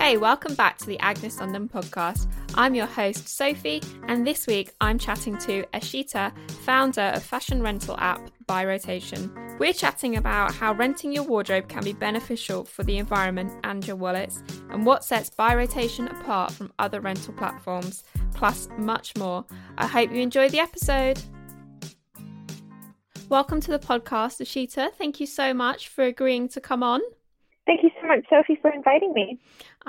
Hey, welcome back to the Agnes London podcast. I'm your host, Sophie, and this week I'm chatting to Ashita, founder of fashion rental app By Rotation. We're chatting about how renting your wardrobe can be beneficial for the environment and your wallets, and what sets By Rotation apart from other rental platforms, plus much more. I hope you enjoy the episode. Welcome to the podcast, Ashita. Thank you so much for agreeing to come on. Thank you so much, Sophie, for inviting me.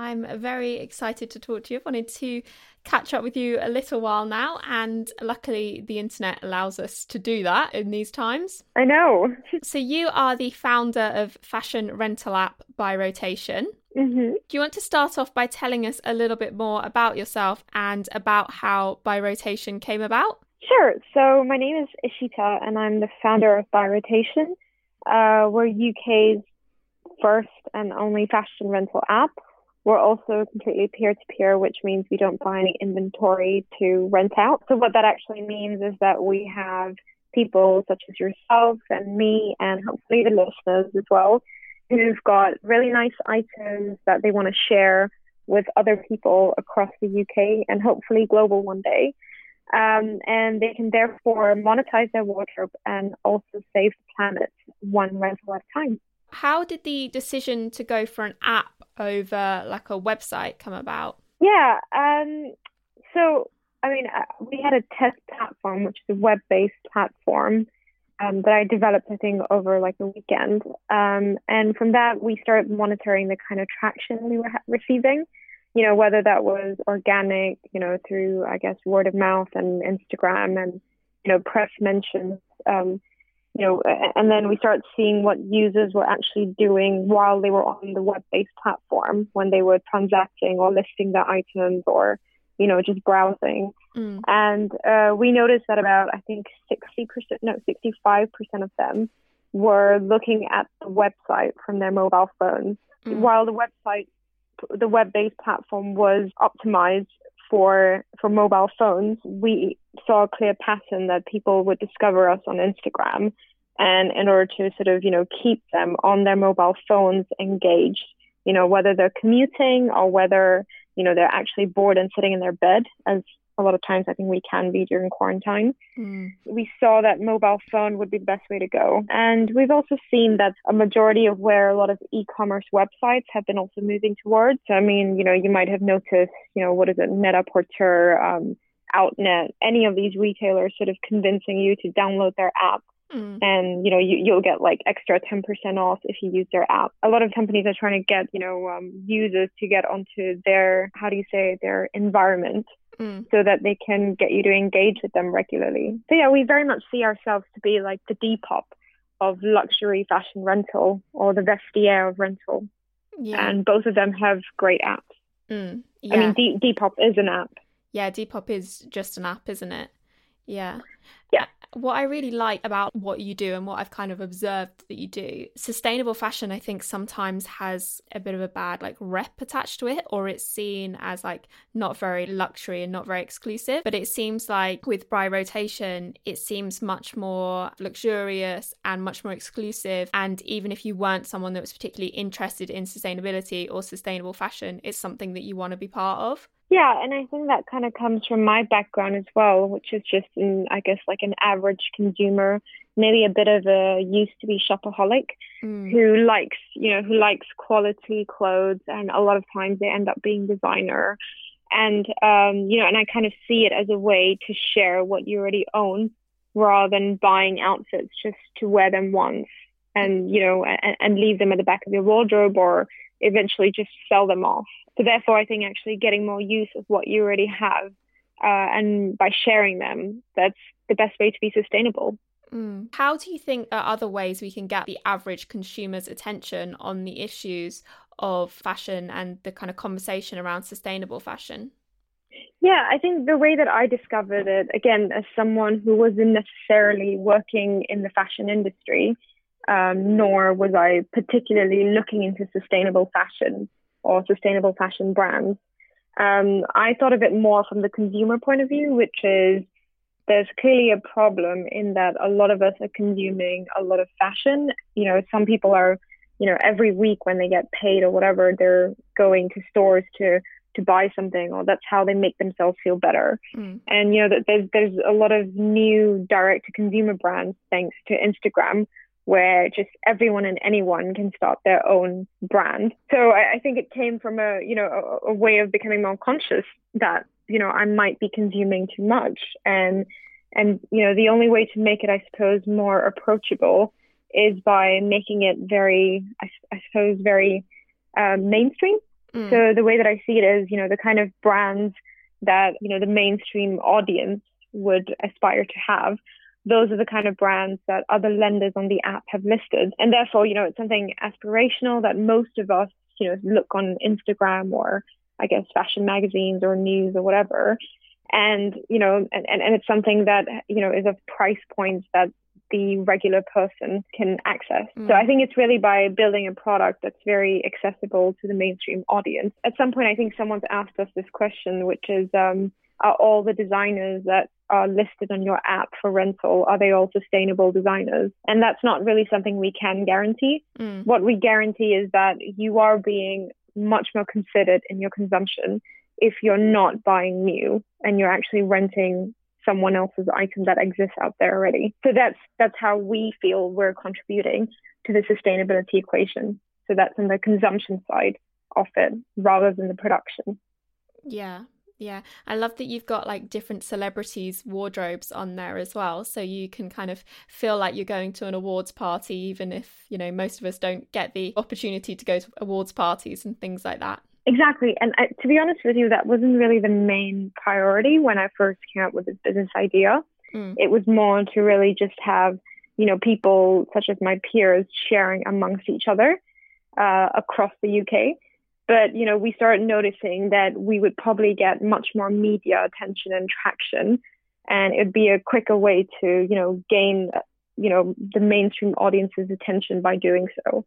I'm very excited to talk to you. I've wanted to catch up with you a little while now, and luckily, the internet allows us to do that in these times. I know. so, you are the founder of fashion rental app by Rotation. Mm-hmm. Do you want to start off by telling us a little bit more about yourself and about how By Rotation came about? Sure. So, my name is Ishita, and I'm the founder of By Rotation. Uh, we're UK's first and only fashion rental app. We're also completely peer to peer, which means we don't buy any inventory to rent out. So, what that actually means is that we have people such as yourself and me, and hopefully the listeners as well, who've got really nice items that they want to share with other people across the UK and hopefully global one day. Um, and they can therefore monetize their wardrobe and also save the planet one rental at a time. How did the decision to go for an app over like a website come about? Yeah. Um, so, I mean, uh, we had a test platform, which is a web based platform um, that I developed, I think, over like a weekend. Um, and from that, we started monitoring the kind of traction we were ha- receiving, you know, whether that was organic, you know, through, I guess, word of mouth and Instagram and, you know, press mentions. Um, you know, and then we start seeing what users were actually doing while they were on the web-based platform when they were transacting or listing their items or, you know, just browsing. Mm. And uh, we noticed that about, I think, 60%, no, 65% of them were looking at the website from their mobile phones, Mm. while the website, the web-based platform was optimized for for mobile phones, we saw a clear pattern that people would discover us on Instagram, and in order to sort of you know keep them on their mobile phones engaged, you know whether they're commuting or whether you know they're actually bored and sitting in their bed, as a lot of times I think we can be during quarantine. Mm. We saw that mobile phone would be the best way to go. And we've also seen that a majority of where a lot of e-commerce websites have been also moving towards. I mean, you know, you might have noticed, you know, what is it, Net-a-Porter, um, Outnet, any of these retailers sort of convincing you to download their app Mm. and you know you, you'll get like extra 10% off if you use their app a lot of companies are trying to get you know um, users to get onto their how do you say their environment Mm. so that they can get you to engage with them regularly so yeah we very much see ourselves to be like the depop of luxury fashion rental or the vestiaire of rental Yeah. and both of them have great apps Mm. Yeah. i mean D- depop is an app Yeah, Depop is just an app, isn't it? Yeah. Yeah. What I really like about what you do and what I've kind of observed that you do, sustainable fashion, I think sometimes has a bit of a bad like rep attached to it, or it's seen as like not very luxury and not very exclusive. But it seems like with By Rotation, it seems much more luxurious and much more exclusive. And even if you weren't someone that was particularly interested in sustainability or sustainable fashion, it's something that you want to be part of. Yeah, and I think that kind of comes from my background as well, which is just, in, I guess, like an average consumer, maybe a bit of a used to be shopaholic Mm. who likes, you know, who likes quality clothes, and a lot of times they end up being designer. And, um, you know, and I kind of see it as a way to share what you already own rather than buying outfits just to wear them once and, you know, and, and leave them at the back of your wardrobe or eventually just sell them off. So therefore, I think actually getting more use of what you already have, uh, and by sharing them, that's the best way to be sustainable. Mm. How do you think are other ways we can get the average consumer's attention on the issues of fashion and the kind of conversation around sustainable fashion? Yeah, I think the way that I discovered it, again, as someone who wasn't necessarily working in the fashion industry, um, nor was I particularly looking into sustainable fashion or sustainable fashion brands. Um, I thought of it more from the consumer point of view, which is there's clearly a problem in that a lot of us are consuming a lot of fashion. You know, some people are you know, every week when they get paid or whatever, they're going to stores to to buy something or that's how they make themselves feel better. Mm. And you know that there's there's a lot of new direct to consumer brands thanks to Instagram where just everyone and anyone can start their own brand. So I, I think it came from a you know a, a way of becoming more conscious that you know I might be consuming too much and and you know the only way to make it I suppose more approachable is by making it very I, I suppose very um, mainstream. Mm. So the way that I see it is you know the kind of brands that you know the mainstream audience would aspire to have those are the kind of brands that other lenders on the app have listed. And therefore, you know, it's something aspirational that most of us, you know, look on Instagram or I guess fashion magazines or news or whatever. And, you know, and, and it's something that, you know, is of price points that the regular person can access. Mm. So I think it's really by building a product that's very accessible to the mainstream audience. At some point, I think someone's asked us this question, which is, um, are all the designers that are listed on your app for rental are they all sustainable designers? And that's not really something we can guarantee. Mm. what we guarantee is that you are being much more considered in your consumption if you're not buying new and you're actually renting someone else's item that exists out there already. So that's that's how we feel we're contributing to the sustainability equation. So that's on the consumption side of it rather than the production. Yeah yeah, I love that you've got like different celebrities' wardrobes on there as well. So you can kind of feel like you're going to an awards party, even if, you know, most of us don't get the opportunity to go to awards parties and things like that. Exactly. And uh, to be honest with you, that wasn't really the main priority when I first came up with this business idea. Mm. It was more to really just have, you know, people such as my peers sharing amongst each other uh, across the UK. But, you know, we started noticing that we would probably get much more media attention and traction. And it'd be a quicker way to, you know, gain, you know, the mainstream audience's attention by doing so.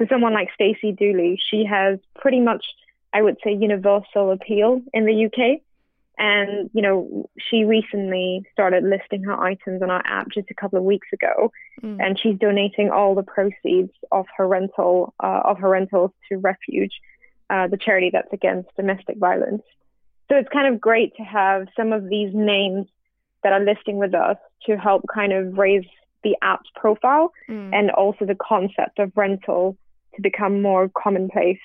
So someone like Stacey Dooley, she has pretty much, I would say, universal appeal in the UK. And, you know, she recently started listing her items on our app just a couple of weeks ago. Mm. And she's donating all the proceeds of her rental, uh, of her rentals to Refuge uh, the charity that's against domestic violence. So it's kind of great to have some of these names that are listing with us to help kind of raise the app's profile mm. and also the concept of rental to become more commonplace.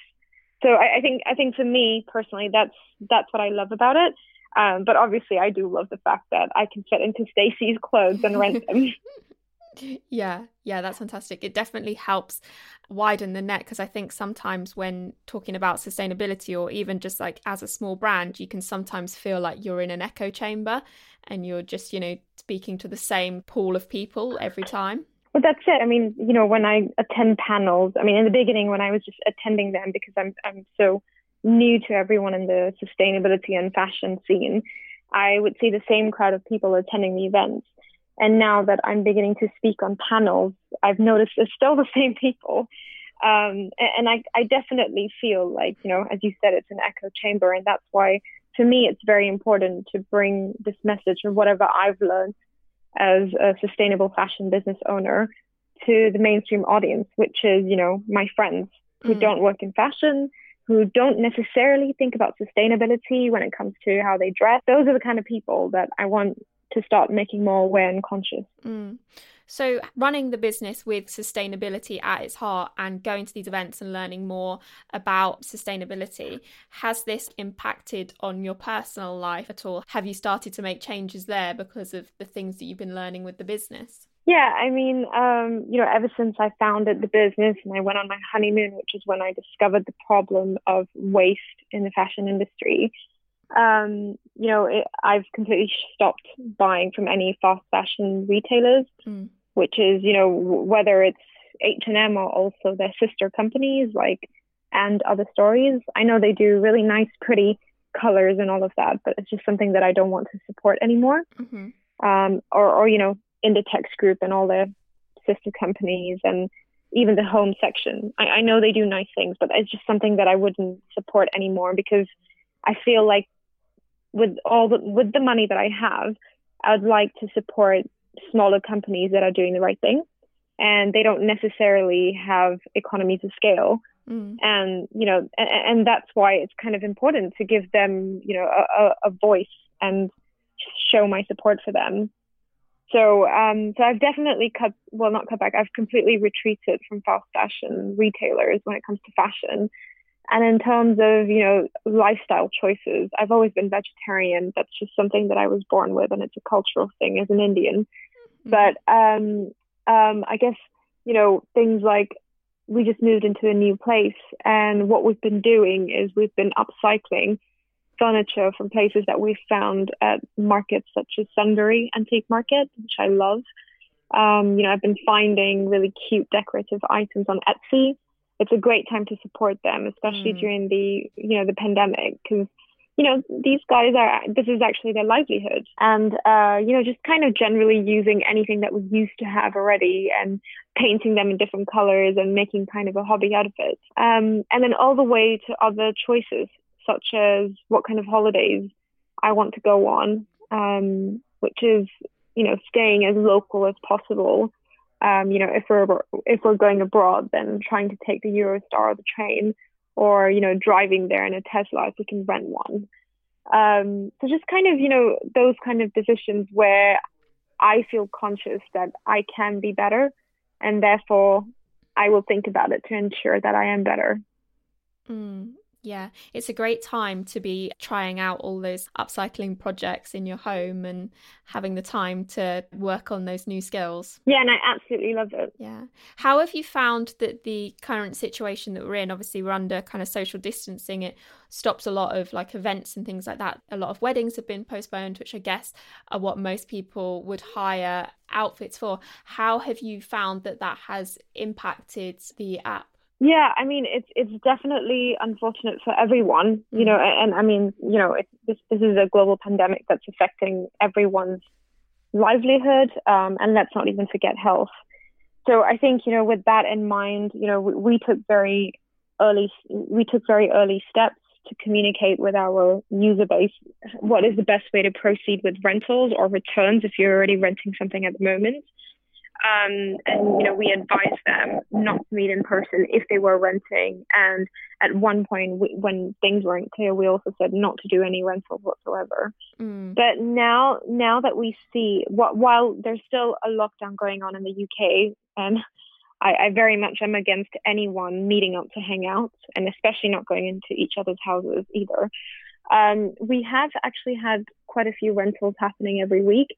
So I, I, think I think for me personally, that's that's what I love about it. Um, but obviously, I do love the fact that I can fit into Stacey's clothes and rent them. Yeah, yeah, that's fantastic. It definitely helps widen the net because I think sometimes when talking about sustainability or even just like as a small brand, you can sometimes feel like you're in an echo chamber and you're just, you know, speaking to the same pool of people every time. Well, that's it. I mean, you know, when I attend panels, I mean, in the beginning when I was just attending them because I'm I'm so new to everyone in the sustainability and fashion scene, I would see the same crowd of people attending the events. And now that I'm beginning to speak on panels, I've noticed it's still the same people. Um, and I, I definitely feel like, you know, as you said, it's an echo chamber. And that's why, to me, it's very important to bring this message of whatever I've learned as a sustainable fashion business owner to the mainstream audience, which is, you know, my friends who mm. don't work in fashion, who don't necessarily think about sustainability when it comes to how they dress. Those are the kind of people that I want to start making more aware and conscious. Mm. So, running the business with sustainability at its heart and going to these events and learning more about sustainability, has this impacted on your personal life at all? Have you started to make changes there because of the things that you've been learning with the business? Yeah, I mean, um, you know, ever since I founded the business and I went on my honeymoon, which is when I discovered the problem of waste in the fashion industry, um, you know, it, I've completely stopped buying from any fast fashion retailers, mm. which is, you know, whether it's H&M or also their sister companies like and other stories. I know they do really nice, pretty colors and all of that, but it's just something that I don't want to support anymore. Mm-hmm. Um, or, or, you know, Inditex Group and all their sister companies and even the home section. I, I know they do nice things, but it's just something that I wouldn't support anymore because I feel like with all the with the money that I have, I would like to support smaller companies that are doing the right thing. and they don't necessarily have economies of scale. Mm. And you know, and, and, that's why it's kind of important to give them, you know, a, a voice and show my support for them. So, um, so I've definitely cut, well, not cut back. I've completely retreated from fast fashion retailers when it comes to fashion. And in terms of, you know, lifestyle choices, I've always been vegetarian. That's just something that I was born with, and it's a cultural thing as an Indian. Mm-hmm. But um, um, I guess, you know, things like we just moved into a new place, and what we've been doing is we've been upcycling furniture from places that we found at markets such as Sunbury Antique Market, which I love. Um, you know, I've been finding really cute decorative items on Etsy. It's a great time to support them, especially mm. during the you know the pandemic, because you know these guys are this is actually their livelihood, and uh, you know just kind of generally using anything that we used to have already and painting them in different colors and making kind of a hobby out of it, um, and then all the way to other choices such as what kind of holidays I want to go on, um, which is you know staying as local as possible. Um, you know, if we're if we're going abroad, then trying to take the Eurostar or the train, or you know, driving there in a Tesla if we can rent one. Um, so just kind of you know those kind of decisions where I feel conscious that I can be better, and therefore I will think about it to ensure that I am better. Mm, yeah, it's a great time to be trying out all those upcycling projects in your home and having the time to work on those new skills. Yeah, and I absolutely love it. Yeah. How have you found that the current situation that we're in, obviously we're under kind of social distancing, it stops a lot of like events and things like that. A lot of weddings have been postponed, which I guess are what most people would hire outfits for. How have you found that that has impacted the app? Yeah, I mean it's it's definitely unfortunate for everyone, you know, and, and I mean, you know, this this is a global pandemic that's affecting everyone's livelihood, um, and let's not even forget health. So I think you know, with that in mind, you know, we, we took very early we took very early steps to communicate with our user base what is the best way to proceed with rentals or returns if you're already renting something at the moment. Um, and you know, we advised them not to meet in person if they were renting. And at one point, we, when things weren't clear, we also said not to do any rentals whatsoever. Mm. But now, now that we see, what, while there's still a lockdown going on in the UK, and I, I very much am against anyone meeting up to hang out, and especially not going into each other's houses either. Um, we have actually had quite a few rentals happening every week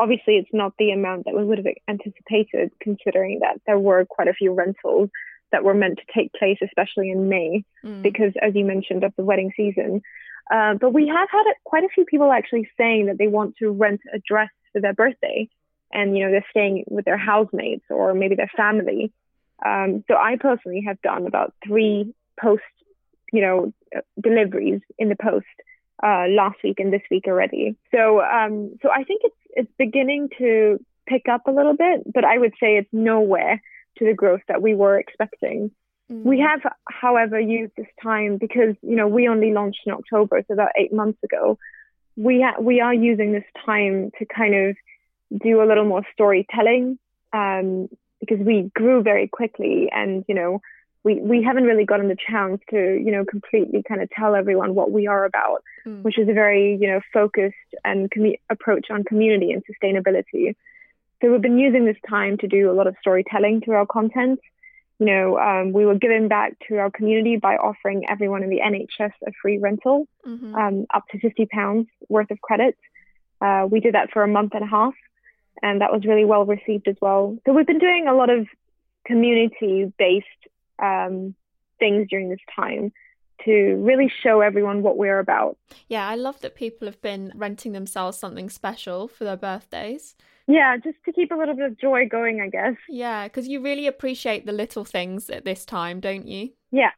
obviously it's not the amount that we would have anticipated considering that there were quite a few rentals that were meant to take place especially in may mm. because as you mentioned of the wedding season. Uh, but we have had quite a few people actually saying that they want to rent a dress for their birthday and you know they're staying with their housemates or maybe their family. Um, so i personally have done about three post you know deliveries in the post uh, last week and this week already. So um, so I think it's it's beginning to pick up a little bit, but I would say it's nowhere to the growth that we were expecting. Mm. We have, however, used this time because you know we only launched in October, so about eight months ago. We ha- we are using this time to kind of do a little more storytelling um, because we grew very quickly, and you know we we haven't really gotten the chance to you know completely kind of tell everyone what we are about, mm. which is a very you know focused and com- approach on community and sustainability. So we've been using this time to do a lot of storytelling through our content. You know, um, we were giving back to our community by offering everyone in the NHS a free rental, mm-hmm. um, up to fifty pounds worth of credit. Uh, we did that for a month and a half, and that was really well received as well. So we've been doing a lot of community based um, things during this time to really show everyone what we're about. Yeah, I love that people have been renting themselves something special for their birthdays. Yeah, just to keep a little bit of joy going, I guess. Yeah, because you really appreciate the little things at this time, don't you? Yeah,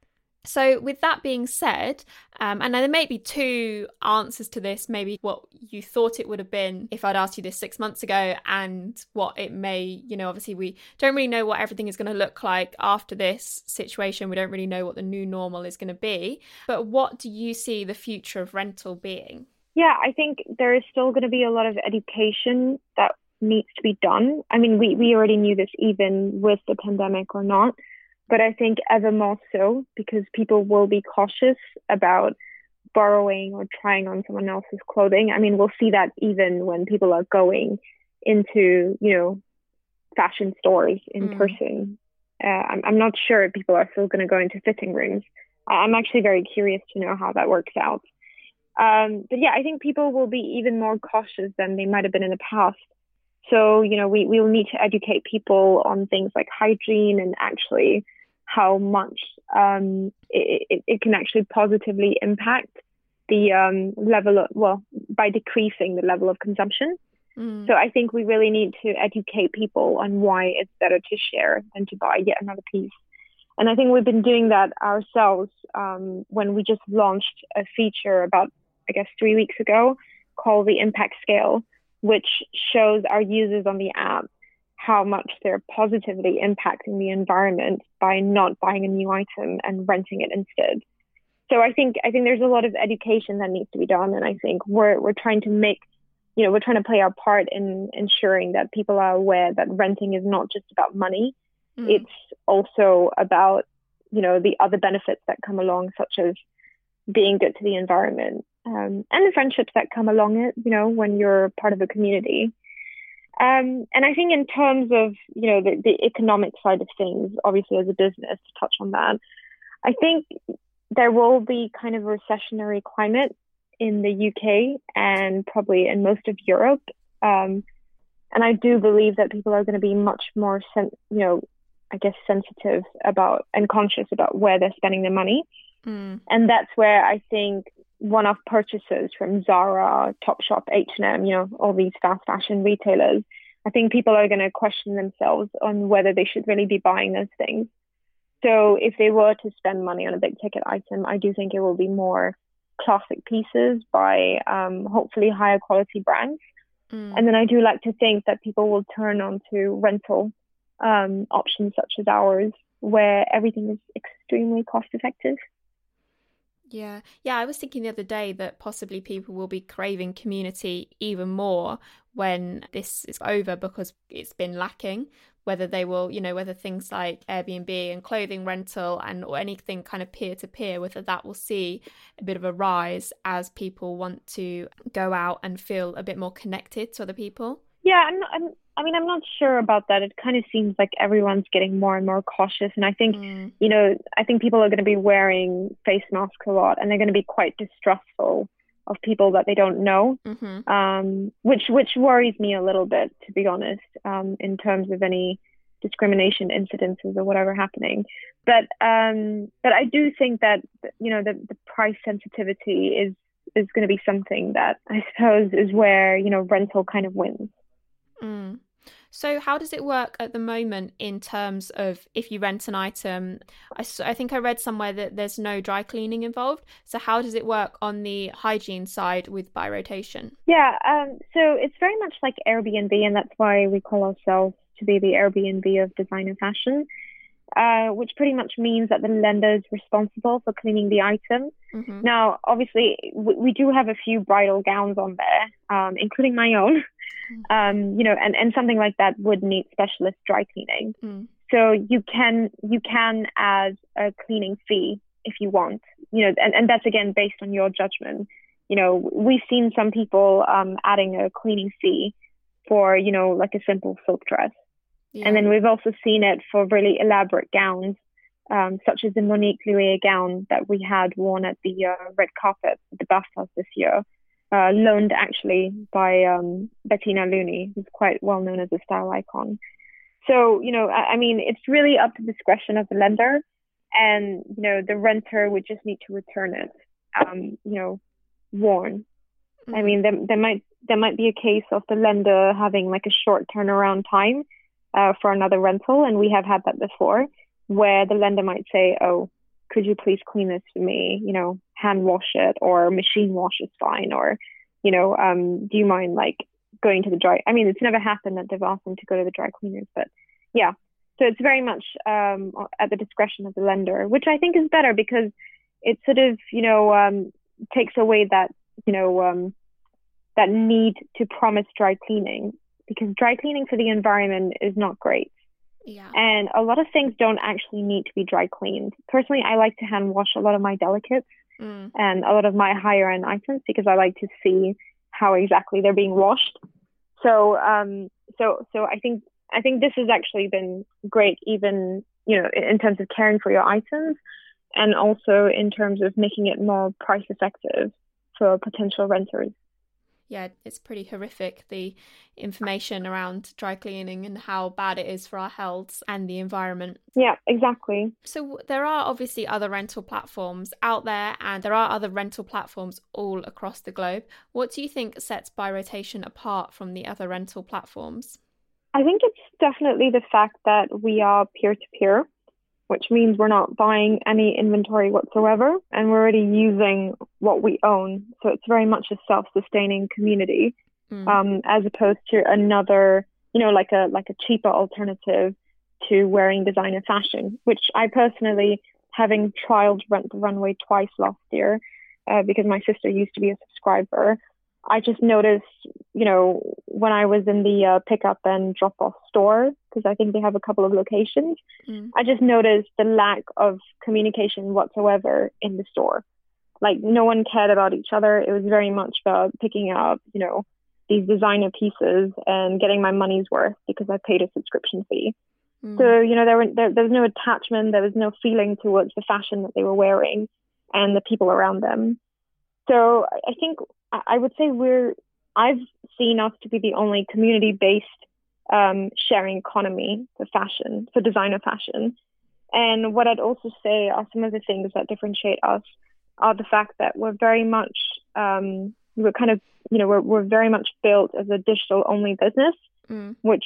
so, with that being said, um, and there may be two answers to this maybe what you thought it would have been if I'd asked you this six months ago, and what it may, you know, obviously we don't really know what everything is going to look like after this situation. We don't really know what the new normal is going to be. But what do you see the future of rental being? Yeah, I think there is still going to be a lot of education that needs to be done. I mean, we, we already knew this even with the pandemic or not, but I think ever more so because people will be cautious about borrowing or trying on someone else's clothing. I mean, we'll see that even when people are going into, you know, fashion stores in mm. person. Uh, I'm, I'm not sure if people are still going to go into fitting rooms. I'm actually very curious to know how that works out. Um, but yeah, I think people will be even more cautious than they might have been in the past. So, you know, we, we will need to educate people on things like hygiene and actually how much um, it, it, it, can actually positively impact the um, level of, well, by decreasing the level of consumption. Mm. So I think we really need to educate people on why it's better to share than to buy yet another piece. And I think we've been doing that ourselves um, when we just launched a feature about, I guess, three weeks ago called the Impact Scale, which shows our users on the app how much they're positively impacting the environment by not buying a new item and renting it instead. So I think I think there's a lot of education that needs to be done, and I think we're we're trying to make, you know, we're trying to play our part in ensuring that people are aware that renting is not just about money, mm. it's also about, you know, the other benefits that come along, such as being good to the environment um, and the friendships that come along it, you know, when you're part of a community. Um, and I think in terms of you know the, the economic side of things, obviously as a business to touch on that, I think there will be kind of a recessionary climate in the UK and probably in most of Europe. Um, and I do believe that people are going to be much more, sen- you know, I guess sensitive about and conscious about where they're spending their money. Mm. And that's where I think one-off purchases from Zara, Topshop, H&M, you know, all these fast fashion retailers, I think people are going to question themselves on whether they should really be buying those things. So if they were to spend money on a big ticket item, I do think it will be more classic pieces by um, hopefully higher quality brands. Mm. And then I do like to think that people will turn on to rental um, options such as ours, where everything is extremely cost effective. Yeah. Yeah, I was thinking the other day that possibly people will be craving community even more when this is over because it's been lacking. Whether they will, you know, whether things like Airbnb and clothing rental and or anything kind of peer to peer, whether that will see a bit of a rise as people want to go out and feel a bit more connected to other people. Yeah, I'm, I'm I mean, I'm not sure about that. It kind of seems like everyone's getting more and more cautious. And I think, mm. you know, I think people are going to be wearing face masks a lot and they're going to be quite distrustful of people that they don't know, mm-hmm. um, which, which worries me a little bit, to be honest, um, in terms of any discrimination incidences or whatever happening. But, um, but I do think that, you know, the, the price sensitivity is, is going to be something that I suppose is where, you know, rental kind of wins. So, how does it work at the moment in terms of if you rent an item? I, I think I read somewhere that there's no dry cleaning involved. So, how does it work on the hygiene side with by rotation? Yeah, um, so it's very much like Airbnb, and that's why we call ourselves to be the Airbnb of design and fashion. Uh, which pretty much means that the lender is responsible for cleaning the item. Mm-hmm. Now, obviously, we, we, do have a few bridal gowns on there, um, including my own. Mm. Um, you know, and, and something like that would need specialist dry cleaning. Mm. So you can you can add a cleaning fee if you want. You know, and, and that's again based on your judgment. You know, we've seen some people um, adding a cleaning fee for you know like a simple silk dress yeah. And then we've also seen it for really elaborate gowns, um, such as the Monique Lhuillier gown that we had worn at the uh, red carpet at the BAFTAs this year, uh, loaned actually by um, Bettina Looney, who's quite well known as a style icon. So, you know, I, I mean, it's really up to discretion of the lender, and you know, the renter would just need to return it, um, you know, worn. Mm-hmm. I mean, there, there might there might be a case of the lender having like a short turnaround time uh, for another rental, and we have had that before, where the lender might say, "Oh, could you please clean this for me? You know, hand wash it, or machine wash is fine, or you know, um, do you mind like going to the dry?" I mean, it's never happened that they've asked them to go to the dry cleaners, but yeah. So it's very much um, at the discretion of the lender, which I think is better because it sort of, you know, um, takes away that, you know, um, that need to promise dry cleaning because dry cleaning for the environment is not great. Yeah. And a lot of things don't actually need to be dry cleaned. Personally, I like to hand wash a lot of my delicates mm. and a lot of my higher end items because I like to see how exactly they're being washed. So, um, so, so I think I think this has actually been great, even you know, in terms of caring for your items, and also in terms of making it more price effective for potential renters yeah, it's pretty horrific the information around dry cleaning and how bad it is for our health and the environment. Yeah, exactly. So there are obviously other rental platforms out there and there are other rental platforms all across the globe. What do you think sets By Rotation apart from the other rental platforms? I think it's definitely the fact that we are peer to peer which means we're not buying any inventory whatsoever and we're already using what we own. So it's very much a self-sustaining community, mm. um, as opposed to another, you know, like a like a cheaper alternative to wearing designer fashion, which I personally, having trialed Rent the Runway twice last year, uh, because my sister used to be a subscriber, I just noticed, you know, when I was in the uh, pickup and drop off store, because I think they have a couple of locations, mm. I just noticed the lack of communication whatsoever in the store. Like, no one cared about each other. It was very much about picking up, you know, these designer pieces and getting my money's worth because I paid a subscription fee. Mm. So, you know, there, were, there, there was no attachment, there was no feeling towards the fashion that they were wearing and the people around them. So I think I would say we're I've seen us to be the only community based um, sharing economy for fashion, for designer fashion. And what I'd also say are some of the things that differentiate us are the fact that we're very much um, we're kind of you know we're we're very much built as a digital only business, mm. which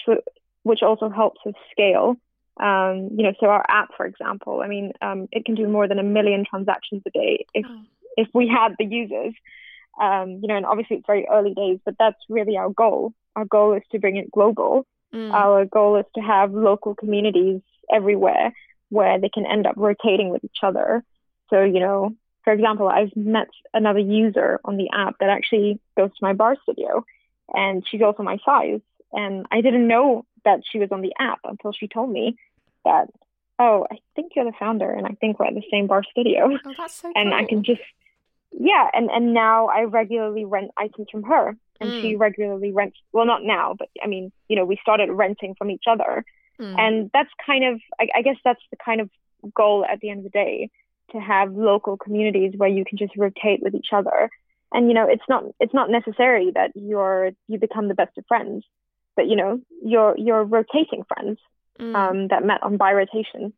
which also helps us scale. Um, you know, so our app, for example, I mean, um, it can do more than a million transactions a day if oh. if we had the users. Um, you know, and obviously it's very early days, but that's really our goal. Our goal is to bring it global. Mm. Our goal is to have local communities everywhere where they can end up rotating with each other. So, you know, for example, I've met another user on the app that actually goes to my barre studio and she's also my size. And I didn't know that she was on the app until she told me that, oh, I think you're the founder and I think we're at the same barre studio. Oh, that's so and cool. I can just yeah, and and now I regularly rent items from her, and mm. she regularly rents. Well, not now, but I mean, you know, we started renting from each other, mm. and that's kind of, I, I guess, that's the kind of goal at the end of the day to have local communities where you can just rotate with each other. And you know, it's not it's not necessary that you're you become the best of friends, but you know, you're you're rotating friends mm. um, that met on by rotation.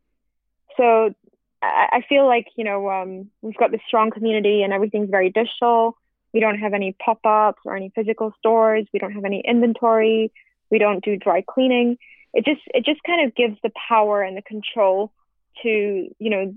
So I, feel like you know um, we've got this strong community and everything's very digital. We don't have any pop-ups or any physical stores. We don't have any inventory. We don't do dry cleaning. It just it just kind of gives the power and the control to you know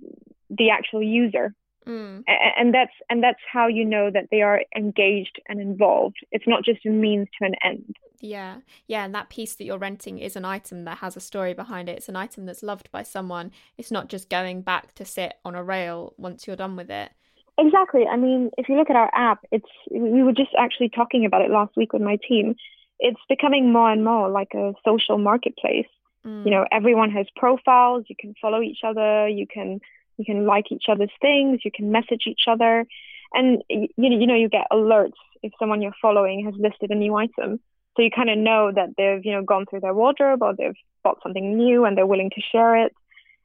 the actual user Mm. And that's and that's how you know that they are engaged and involved. It's not just a means to an end. Yeah, yeah, and that piece that you're renting is an item that has a story behind it. It's an item that's loved by someone. It's not just going back to sit on a rail once you're done with it. Exactly. I mean, if you look at our app, it's we were just actually talking about it last week with my team. It's becoming more and more like a social marketplace. Mm. You know, everyone has profiles. You can follow each other. You can you can like each other's things, you can message each other, and you you know you get alerts if someone you're following has listed a new item. So you kind of know that they've you know gone through their wardrobe or they've bought something new and they're willing to share it.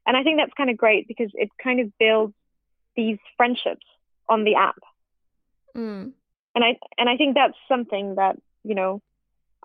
And I think that's kind of great because it kind of builds these friendships on the app. Mm. And I and I think that's something that you know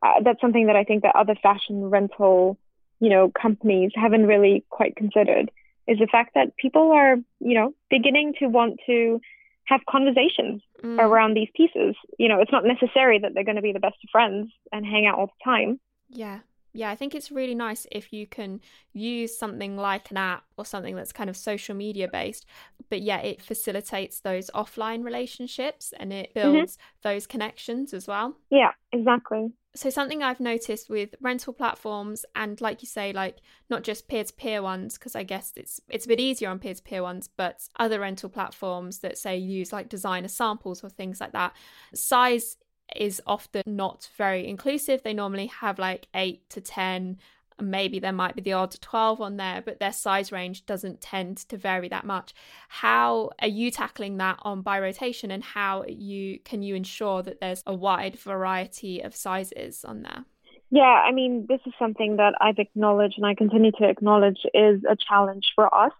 uh, that's something that I think that other fashion rental you know companies haven't really quite considered is the fact that people are, you know, beginning to want to have conversations mm. around these pieces. You know, it's not necessary that they're going to be the best of friends and hang out all the time. Yeah. Yeah, I think it's really nice if you can use something like an app or something that's kind of social media based, but yeah, it facilitates those offline relationships and it mm-hmm. builds mm-hmm. those connections as well. Yeah, exactly so something I've noticed with rental platforms and like you say like not just peer-to-peer ones because I guess it's it's a bit easier on peer-to-peer ones but other rental platforms that say use like designer samples or things like that size is often not very inclusive. They normally have like eight to 10 maybe there might be the odd 12 on there, but their size range doesn't tend to vary that much. How are you tackling that on by rotation and how you can you ensure that there's a wide variety of sizes on there? Yeah, I mean, this is something that I've acknowledged and I continue to acknowledge is a challenge for us.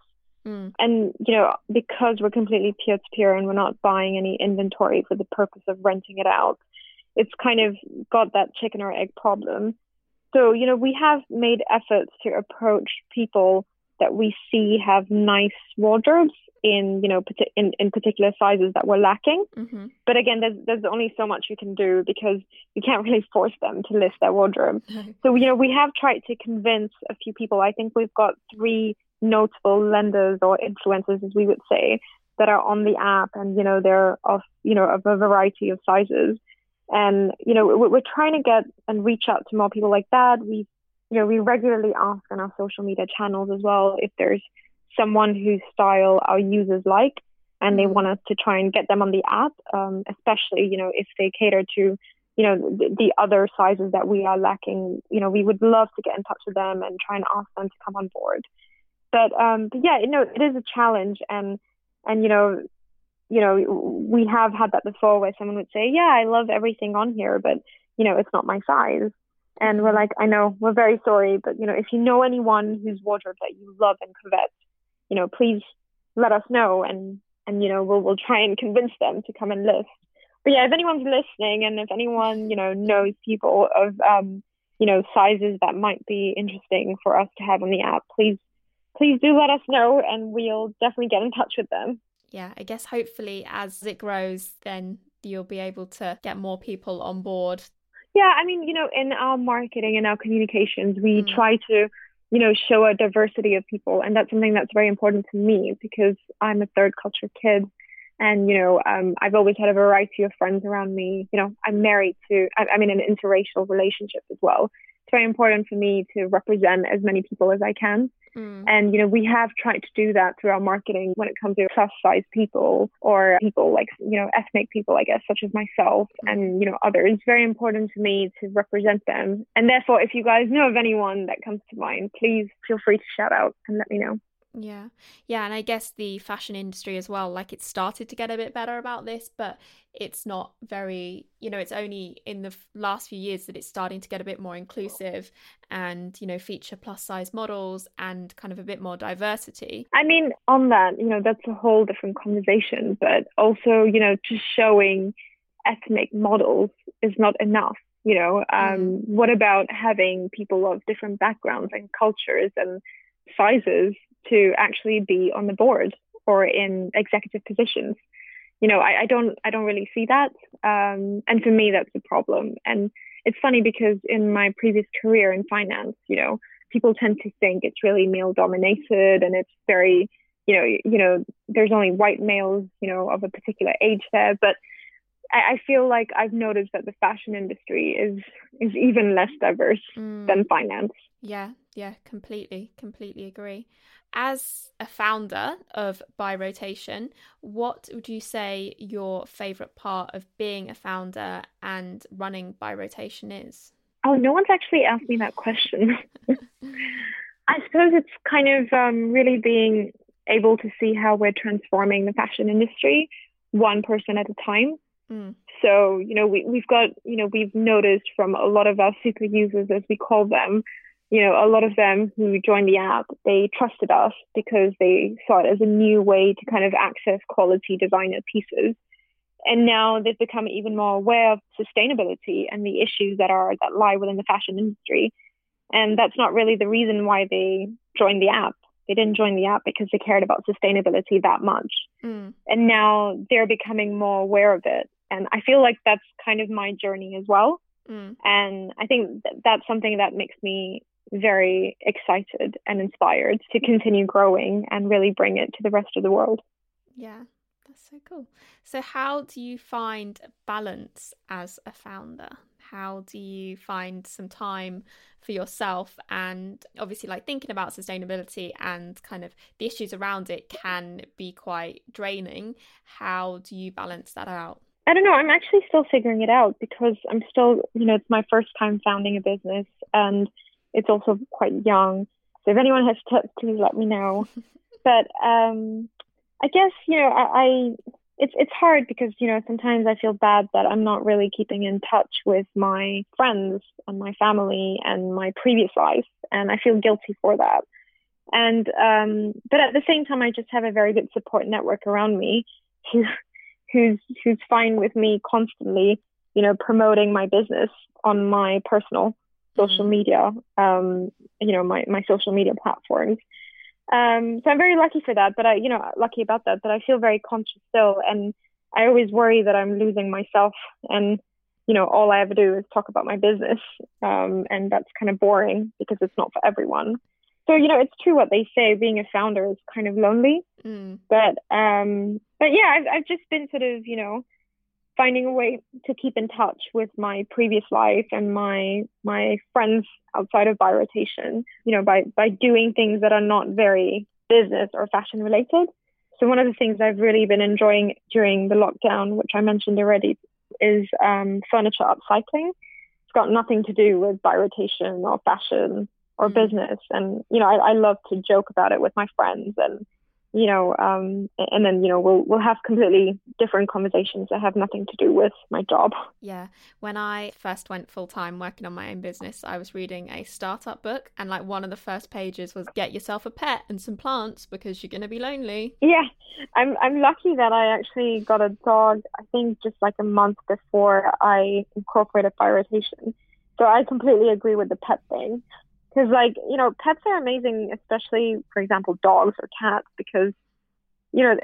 Mm. And, you know, because we're completely peer to peer and we're not buying any inventory for the purpose of renting it out, it's kind of got that chicken or egg problem. So, you know, we have made efforts to approach people that we see have nice wardrobes in, you know, in, in particular sizes that we're lacking. Mm-hmm. But again, there's, there's only so much you can do because you can't really force them to list their wardrobe. so, you know, we have tried to convince a few people. I think we've got three notable lenders or influencers, as we would say, that are on the app and, you know, they're of, you know, of a variety of sizes. And, you know, we're trying to get and reach out to more people like that. We, you know, we regularly ask on our social media channels as well if there's someone whose style our users like and they mm-hmm. want us to try and get them on the app, um, especially, you know, if they cater to, you know, the, the, other sizes that we are lacking. You know, we would love to get in touch with them and try and ask them to come on board. But, um, but yeah, you know, it is a challenge and, and, you know, you know, we have had that before where someone would say, Yeah, I love everything on here, but, you know, it's not my size. And we're like, I know, we're very sorry, but, you know, if you know anyone whose wardrobe that you love and covet, you know, please let us know and, and, you know, we'll, we'll try and convince them to come and list. But yeah, if anyone's listening and if anyone, you know, knows people of, um, you know, sizes that might be interesting for us to have on the app, please, please do let us know and we'll definitely get in touch with them yeah, I guess hopefully as it grows, then you'll be able to get more people on board. Yeah, I mean, you know, in our marketing and our communications, we mm. try to, you know, show a diversity of people. And that's something that's very important to me because I'm a third culture kid. And, you know, um, I've always had a variety of friends around me. You know, I'm married to, I'm in an interracial relationship as well. It's very important for me to represent as many people as I can. Mm. And, you know, we have tried to do that through our marketing when it comes to plus size people or people like, you know, ethnic people, I guess, such as myself mm. and, you know, others. It's very important to me to represent them. And therefore, if you guys know of anyone that comes to mind, please feel free to shout out and let me know. Yeah. Yeah. And I guess the fashion industry as well, like it started to get a bit better about this, but it's not very, you know, it's only in the last few years that it's starting to get a bit more inclusive and, you know, feature plus size models and kind of a bit more diversity. I mean, on that, you know, that's a whole different conversation, but also, you know, just showing ethnic models is not enough. You know, um, mm. what about having people of different backgrounds and cultures and sizes to actually be on the board or in executive positions. You know, I, I don't I don't really see that. Um, and for me that's a problem. And it's funny because in my previous career in finance, you know, people tend to think it's really male dominated and it's very, you know, you know, there's only white males, you know, of a particular age there. But I, I feel like I've noticed that the fashion industry is is even less diverse mm. than finance. Yeah, yeah, completely, completely agree. As a founder of By Rotation, what would you say your favorite part of being a founder and running By Rotation is? Oh, no one's actually asked me that question. I suppose it's kind of um, really being able to see how we're transforming the fashion industry one person at a time. Mm. So, you know, we, we've got, you know, we've noticed from a lot of our super users, as we call them, you know, a lot of them who joined the app, they trusted us because they saw it as a new way to kind of access quality designer pieces. And now they've become even more aware of sustainability and the issues that are that lie within the fashion industry. And that's not really the reason why they joined the app. They didn't join the app because they cared about sustainability that much. Mm. And now they're becoming more aware of it. And I feel like that's kind of my journey as well. Mm. And I think that's something that makes me very excited and inspired to continue growing and really bring it to the rest of the world. Yeah, that's so cool. So, how do you find balance as a founder? How do you find some time for yourself? And obviously, like thinking about sustainability and kind of the issues around it can be quite draining. How do you balance that out? I don't know. I'm actually still figuring it out because I'm still, you know, it's my first time founding a business and it's also quite young. So if anyone has tips, please let me know. but um, I guess, you know, I, I it's it's hard because you know sometimes I feel bad that I'm not really keeping in touch with my friends and my family and my previous life, and I feel guilty for that. And um, but at the same time, I just have a very good support network around me, who who's who's fine with me constantly, you know, promoting my business on my personal social mm-hmm. media, um, you know, my my social media platforms. Um, so I'm very lucky for that, but I, you know, lucky about that. But I feel very conscious still, and I always worry that I'm losing myself. And you know, all I ever do is talk about my business, um, and that's kind of boring because it's not for everyone. So you know, it's true what they say. Being a founder is kind of lonely, mm. but um, but yeah, I've I've just been sort of you know finding a way to keep in touch with my previous life and my my friends outside of By Rotation, you know, by by doing things that are not very business or fashion related. So one of the things I've really been enjoying during the lockdown, which I mentioned already, is um, furniture upcycling. It's got nothing to do with By Rotation or fashion or mm. business, and you know, I, I love to joke about it with my friends and you know, um, and then you know we'll we'll have completely different conversations that have nothing to do with my job. Yeah, when I first went full time working on my own business, I was reading a startup book, and like one of the first pages was get yourself a pet and some plants because you're gonna be lonely. Yeah, I'm I'm lucky that I actually got a dog. I think just like a month before I incorporated By Rotation. So I completely agree with the pet thing because like you know pets are amazing especially for example dogs or cats because you know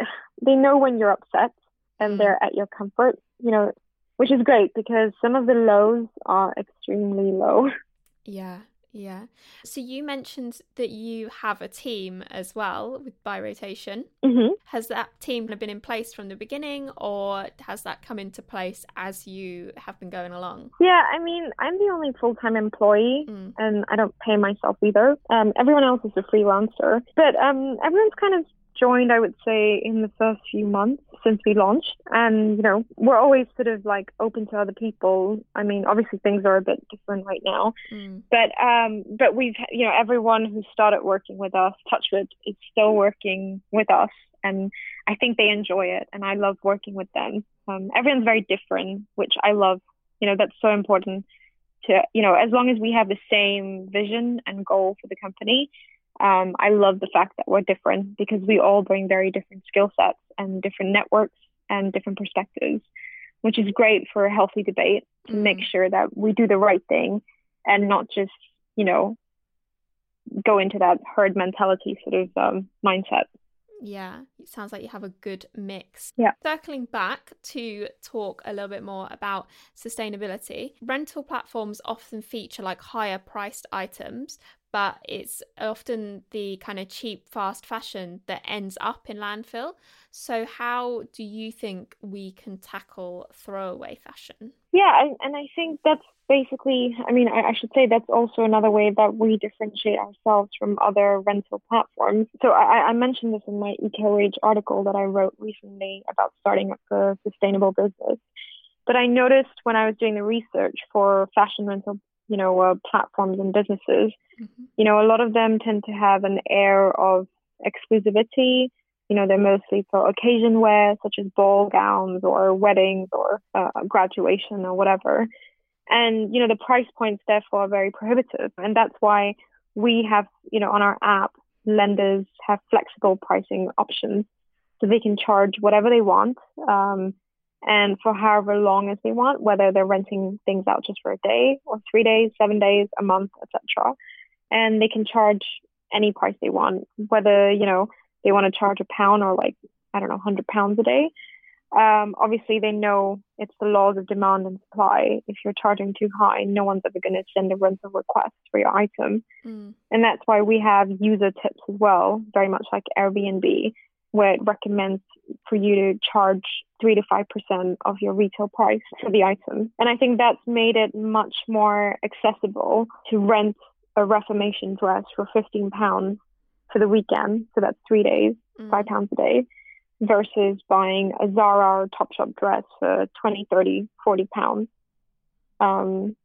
they know when you're upset and mm. they're at your comfort you know which is great because some of the lows are extremely low yeah yeah. So you mentioned that you have a team as well with By Rotation. Mm-hmm. Has that team been in place from the beginning or has that come into place as you have been going along? Yeah, I mean, I'm the only full time employee mm. and I don't pay myself either. Um, everyone else is a freelancer. But um, everyone's kind of joined, I would say, in the first few months since we launched. And, you know, we're always sort of like open to other people. I mean, obviously things are a bit different right now. Mm. But um but we've you know, everyone who started working with us, Touchwood, is still working with us and I think they enjoy it and I love working with them. Um, everyone's very different, which I love. You know, that's so important to, you know, as long as we have the same vision and goal for the company, um, I love the fact that we're different because we all bring very different skill sets and different networks and different perspectives, which is great for a healthy debate to mm. make sure that we do the right thing and not just, you know, go into that herd mentality sort of um, mindset. Yeah, it sounds like you have a good mix. Yeah. Circling back to talk a little bit more about sustainability, rental platforms often feature like higher priced items, but it's often the kind of cheap fast fashion that ends up in landfill. So, how do you think we can tackle throwaway fashion? Yeah, and I think that's basically, I mean, I, should say that's also another way that we differentiate ourselves from other rental platforms. So, I, I mentioned this in my Eco-Age article that I wrote recently about starting up a sustainable business. But I noticed when I was doing the research for fashion rental you know, uh, platforms and businesses, mm-hmm. you know, a lot of them tend to have an air of exclusivity. You know, they're mostly for occasion wear, such as ball gowns or weddings or uh, graduation or whatever. And, you know, the price points, therefore, are very prohibitive. And that's why we have, you know, on our app, lenders have flexible pricing options so they can charge whatever they want. Um, and for however long as they want, whether they're renting things out just for a day or three days, seven days, a month, etc. And they can charge any price they want, whether you know they want to charge a pound or like I don't know, hundred pounds a day. Um, obviously, they know it's the laws of demand and supply. If you're charging too high, no one's ever going to send a rental request for your item. Mm. And that's why we have user tips as well, very much like Airbnb, where it recommends for you to charge three to five percent of your retail price for the item. And I think that's made it much more accessible to rent a Reformation dress for fifteen pounds for the weekend. So that's three days, mm. five pounds a day. Versus buying a Zara or Topshop dress for 20, 30, 40 pounds. Um,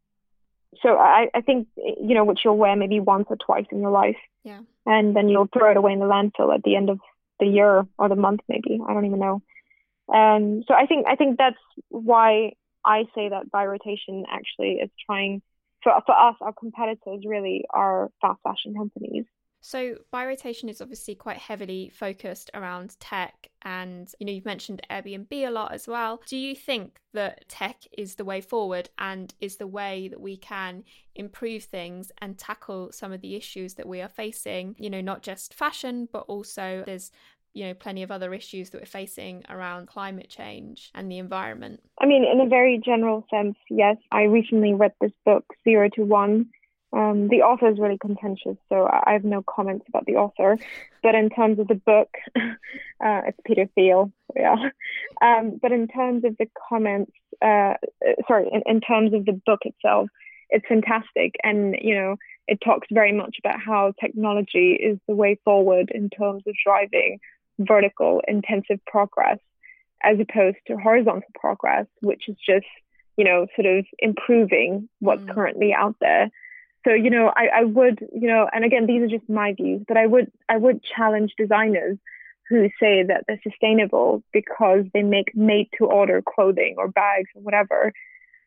so I, I think, you know, which you'll wear maybe once or twice in your life. Yeah. And then you'll throw it away in the landfill at the end of the year or the month, maybe. I don't even know. Um, so I think, I think that's why I say that By Rotation actually is trying for, for us, our competitors really are fast fashion companies. So By Rotation is obviously quite heavily focused around tech and you know you've mentioned Airbnb a lot as well. Do you think that tech is the way forward and is the way that we can improve things and tackle some of the issues that we are facing, you know, not just fashion but also there's you know plenty of other issues that we're facing around climate change and the environment. I mean in a very general sense yes. I recently read this book zero to one um, the author is really contentious, so I have no comments about the author. But in terms of the book, uh, it's Peter Thiel, yeah. Um, but in terms of the comments, uh, sorry, in, in terms of the book itself, it's fantastic, and you know, it talks very much about how technology is the way forward in terms of driving vertical intensive progress, as opposed to horizontal progress, which is just you know, sort of improving what's mm. currently out there so you know I, I would you know and again these are just my views but i would i would challenge designers who say that they're sustainable because they make made to order clothing or bags or whatever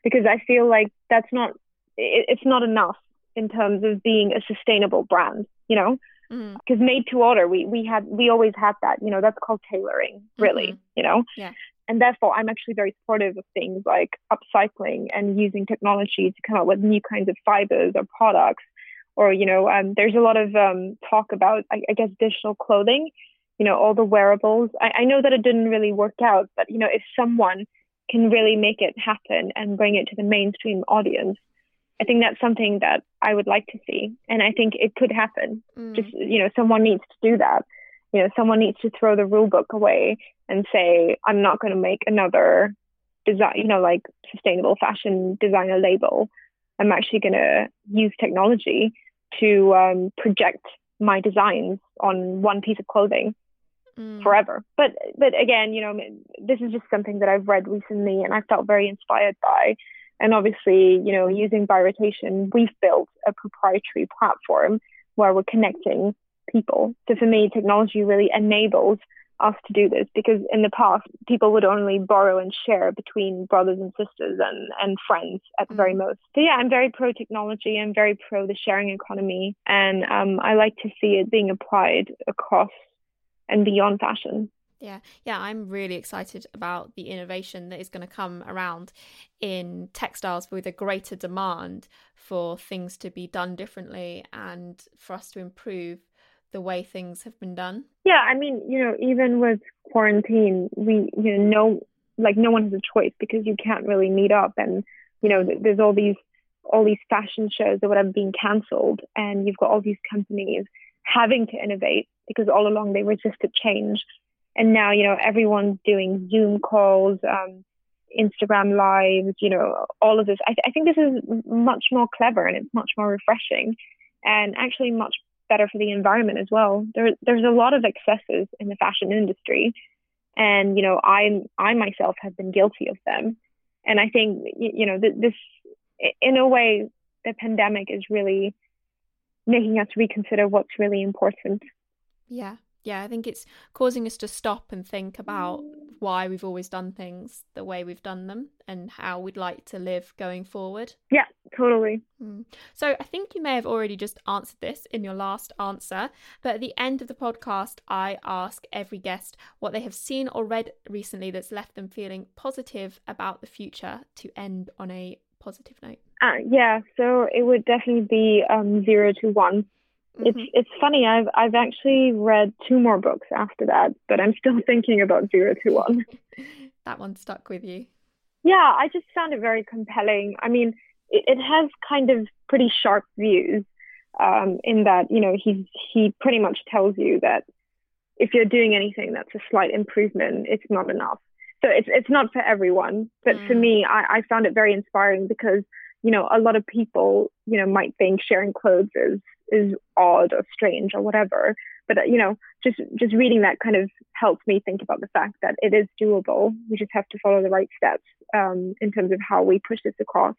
because i feel like that's not it, it's not enough in terms of being a sustainable brand you know because mm-hmm. made to order we we had we always had that you know that's called tailoring really mm-hmm. you know yeah and therefore, I'm actually very supportive of things like upcycling and using technology to come up with new kinds of fibers or products. Or, you know, um, there's a lot of um, talk about, I, I, guess, digital clothing, you know, all the wearables. I, I know that it didn't really work out, but, you know, if someone can really make it happen and bring it to the mainstream audience, I think that's something that I would like to see. And I think it could happen. Mm. Just, you know, someone needs to do that you know someone needs to throw the rule book away and say i'm not going to make another design you know like sustainable fashion designer label. I'm actually going to use technology to um, project my designs on one piece of clothing mm. forever. But but again you know this is just something that i've read recently and i felt very inspired by. And obviously you know using By Rotation we've built a proprietary platform where we're connecting people. So for me, technology really enables us to do this because in the past people would only borrow and share between brothers and sisters and, and friends at the very mm. most. So yeah, I'm very pro technology. I'm very pro the sharing economy, and um, I like to see it being applied across and beyond fashion. Yeah, yeah, I'm really excited about the innovation that is going to come around in textiles with a greater demand for things to be done differently and for us to improve the way things have been done? Yeah, I mean, you know, even with quarantine, we, you know, no, like no one has a choice because you can't really meet up, and you know, there's all these all these fashion shows or have been cancelled, and you've got all these companies having to innovate because all along they resisted change, and now you know everyone's doing Zoom calls. Um, Instagram lives, you know, all of this. I, th- I think this is much more clever and it's much more refreshing and actually much better for the environment as well. There, there's a lot of excesses in the fashion industry, and you know, I I myself have been guilty of them. And I think you know this, in a way, the pandemic is really making us reconsider what's really important. Yeah, yeah, I think it's causing us to stop and think about why we've always done things the way we've done them and how we'd like to live going forward. Yeah, totally. Mm. So I think you may have already just answered this in your last answer, but at the end of the podcast, I ask every guest what they have seen or read recently that's left them feeling positive about the future to end on a positive note. Uh, yeah, so it would definitely be um, zero to one it's mm-hmm. it's funny. I've I've actually read two more books after that, but I'm still thinking about Zero to One. that one stuck with you. Yeah, I just found it very compelling. I mean, it, it has kind of pretty sharp views um, in that you know he he pretty much tells you that if you're doing anything that's a slight improvement, it's not enough. So it's it's not for everyone, but mm. for me, I, I found it very inspiring because you know a lot of people you know might think sharing clothes is is odd or strange or whatever. But you know, just just reading that kind of helps me think about the fact that it is doable. We just have to follow the right steps um, in terms of how we push this across.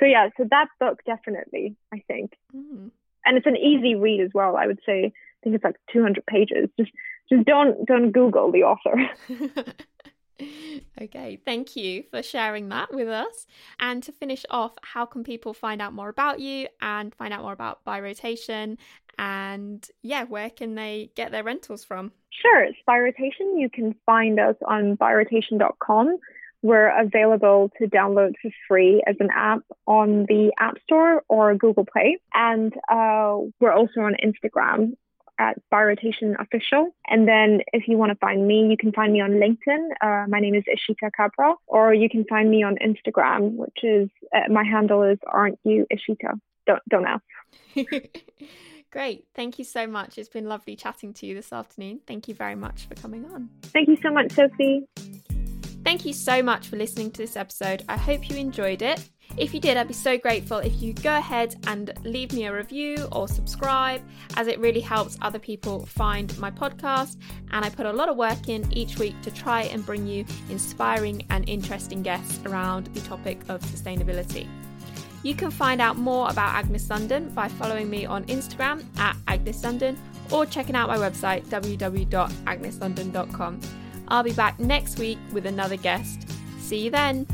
So yeah, so that book definitely, I think, mm. and it's an easy read as well. I would say, I think it's like 200 pages. Just just don't don't Google the author. okay, thank you for sharing that with us. And to finish off, how can people find out more about you and find out more about By Rotation? And yeah, where can they get their rentals from? Sure, it's By Rotation. You can find us on byrotation.com. We're available to download for free as an app on the App Store or Google Play. And uh, we're also on Instagram at By Rotation Official. And then if you want to find me, you can find me on LinkedIn. Uh, my name is Eshita Kabra, or you can find me on Instagram, which is uh, my handle is aren't you Ishita. Don't don't ask. Great. Thank you so much. It's been lovely chatting to you this afternoon. Thank you very much for coming on. Thank you so much, Sophie. Thank you so much for listening to this episode. I hope you enjoyed it. If you did, I'd be so grateful if you go ahead and leave me a review or subscribe, as it really helps other people find my podcast. And I put a lot of work in each week to try and bring you inspiring and interesting guests around the topic of sustainability. You can find out more about Agnes London by following me on Instagram at Agnes London or checking out my website www.agneslondon.com. I'll be back next week with another guest. See you then.